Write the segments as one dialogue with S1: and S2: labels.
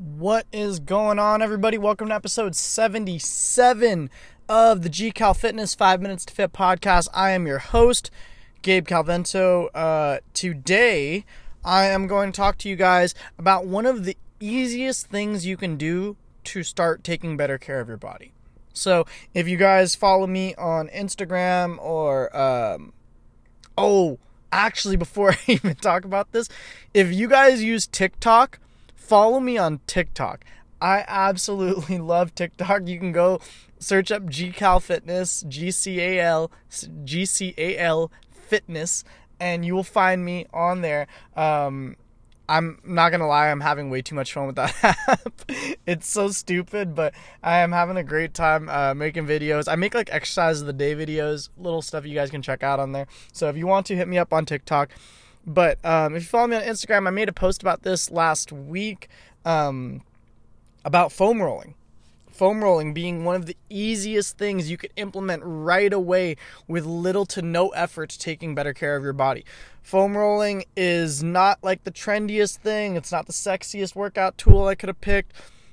S1: What is going on, everybody? Welcome to episode 77 of the GCal Fitness 5 Minutes to Fit podcast. I am your host, Gabe Calvento. Uh, today, I am going to talk to you guys about one of the easiest things you can do to start taking better care of your body. So, if you guys follow me on Instagram or, um, oh, actually, before I even talk about this, if you guys use TikTok, follow me on TikTok. I absolutely love TikTok. You can go search up GCal Fitness, G C A L, G C A L Fitness, and you will find me on there. Um, I'm not gonna lie, I'm having way too much fun with that app. it's so stupid, but I am having a great time uh, making videos. I make like exercise of the day videos, little stuff you guys can check out on there. So if you want to, hit me up on TikTok. But um, if you follow me on Instagram, I made a post about this last week um, about foam rolling. Foam rolling being one of the easiest things you could implement right away with little to no effort taking better care of your body. Foam rolling is not like the trendiest thing, it's not the sexiest workout tool I could have picked,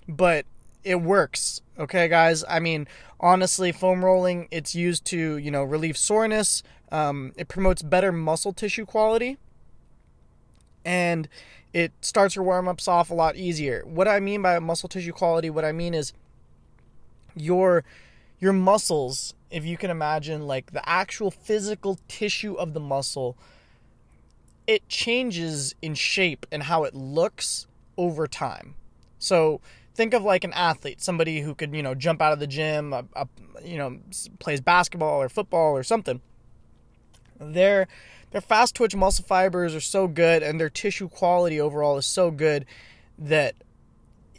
S1: but it works. Okay, guys. I mean, honestly, foam rolling it's used to you know relieve soreness. Um, it promotes better muscle tissue quality and it starts your warm ups off a lot easier. What I mean by muscle tissue quality, what I mean is your your muscles, if you can imagine like the actual physical tissue of the muscle, it changes in shape and how it looks over time. So think of like an athlete, somebody who could, you know, jump out of the gym, a, a, you know, plays basketball or football or something. They're their fast twitch muscle fibers are so good and their tissue quality overall is so good that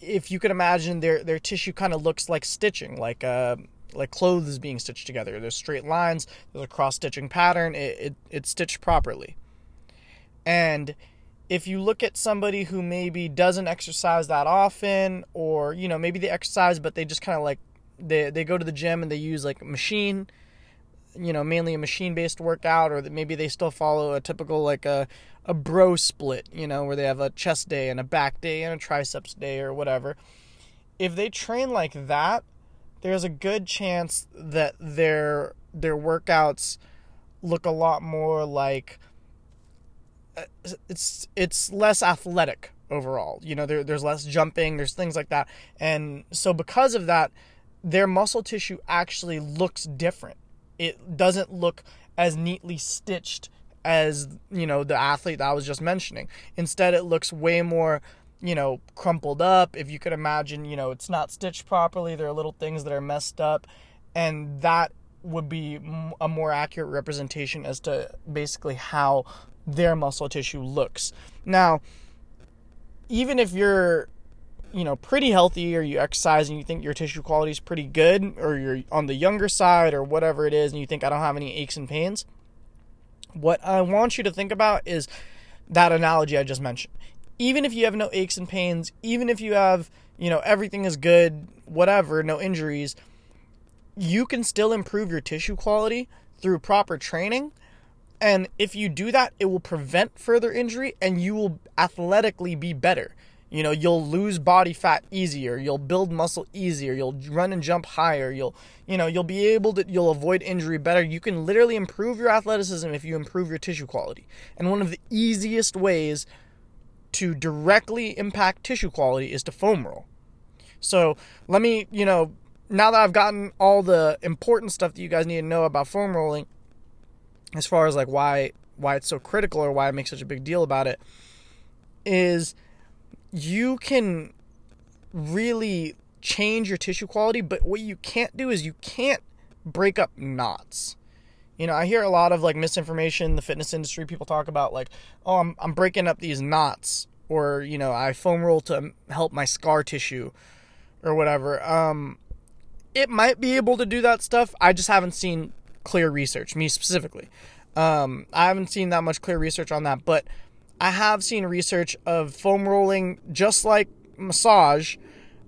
S1: if you can imagine their their tissue kind of looks like stitching like uh like clothes being stitched together. There's straight lines there's a cross stitching pattern it, it it's stitched properly. And if you look at somebody who maybe doesn't exercise that often or you know maybe they exercise but they just kind of like they they go to the gym and they use like machine you know mainly a machine based workout or that maybe they still follow a typical like a a bro split you know where they have a chest day and a back day and a triceps day or whatever. If they train like that there's a good chance that their their workouts look a lot more like uh, it's it's less athletic overall. You know there, there's less jumping there's things like that. And so because of that their muscle tissue actually looks different it doesn't look as neatly stitched as you know the athlete that I was just mentioning. Instead, it looks way more you know crumpled up. If you could imagine, you know, it's not stitched properly. There are little things that are messed up, and that would be a more accurate representation as to basically how their muscle tissue looks. Now, even if you're you know pretty healthy or you exercise and you think your tissue quality is pretty good or you're on the younger side or whatever it is and you think I don't have any aches and pains what I want you to think about is that analogy I just mentioned. Even if you have no aches and pains even if you have you know everything is good whatever no injuries you can still improve your tissue quality through proper training. And if you do that it will prevent further injury and you will athletically be better you know, you'll lose body fat easier, you'll build muscle easier, you'll run and jump higher, you'll, you know, you'll be able to you'll avoid injury better. You can literally improve your athleticism if you improve your tissue quality. And one of the easiest ways to directly impact tissue quality is to foam roll. So, let me, you know, now that I've gotten all the important stuff that you guys need to know about foam rolling as far as like why why it's so critical or why I make such a big deal about it is you can really change your tissue quality, but what you can't do is you can't break up knots. You know, I hear a lot of like misinformation in the fitness industry. People talk about like, oh, I'm, I'm breaking up these knots, or you know, I foam roll to help my scar tissue, or whatever. Um, it might be able to do that stuff. I just haven't seen clear research. Me specifically, um, I haven't seen that much clear research on that. But I have seen research of foam rolling just like massage.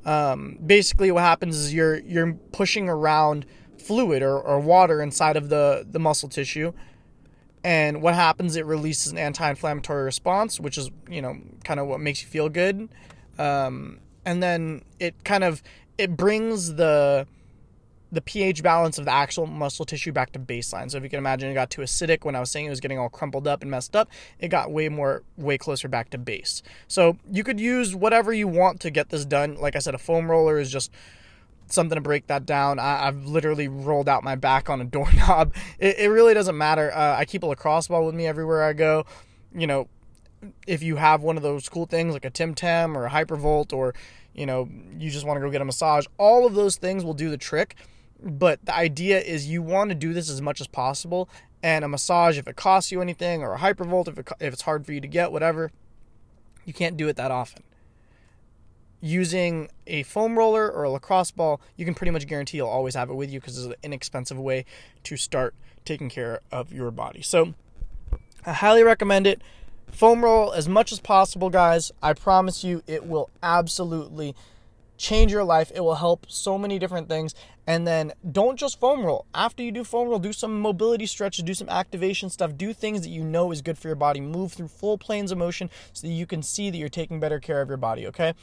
S1: Um, basically, what happens is you're you're pushing around fluid or, or water inside of the, the muscle tissue. And what happens? It releases an anti-inflammatory response, which is you know kind of what makes you feel good. Um, and then it kind of it brings the the pH balance of the actual muscle tissue back to baseline. So if you can imagine it got too acidic when I was saying it was getting all crumpled up and messed up, it got way more way closer back to base. So you could use whatever you want to get this done. Like I said, a foam roller is just something to break that down. I, have literally rolled out my back on a doorknob. It, it really doesn't matter. Uh, I keep a lacrosse ball with me everywhere I go. You know, if you have one of those cool things like a Tim Tam or a Hypervolt or you know you just want to go get a massage, all of those things will do the trick. But the idea is you want to do this as much as possible. And a massage, if it costs you anything, or a hypervolt, if, it, if it's hard for you to get, whatever, you can't do it that often. Using a foam roller or a lacrosse ball, you can pretty much guarantee you'll always have it with you because it's an inexpensive way to start taking care of your body. So, I highly recommend it. Foam roll as much as possible, guys. I promise you, it will absolutely change your life. It will help so many different things. And then don't just foam roll. After you do foam roll, do some mobility stretches, do some activation stuff, do things that you know is good for your body. Move through full planes of motion so that you can see that you're taking better care of your body, okay?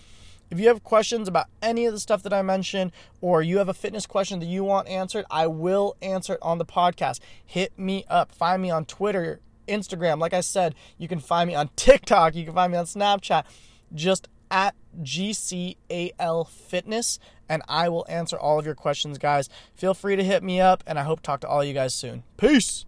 S1: If you have questions about any of the stuff that I mentioned, or you have a fitness question that you want answered, I will answer it on the podcast. Hit me up. Find me on Twitter, Instagram. Like I said, you can find me on TikTok. You can find me on Snapchat. Just at GCAL Fitness, and I will answer all of your questions, guys. Feel free to hit me up, and I hope to talk to all you guys soon. Peace.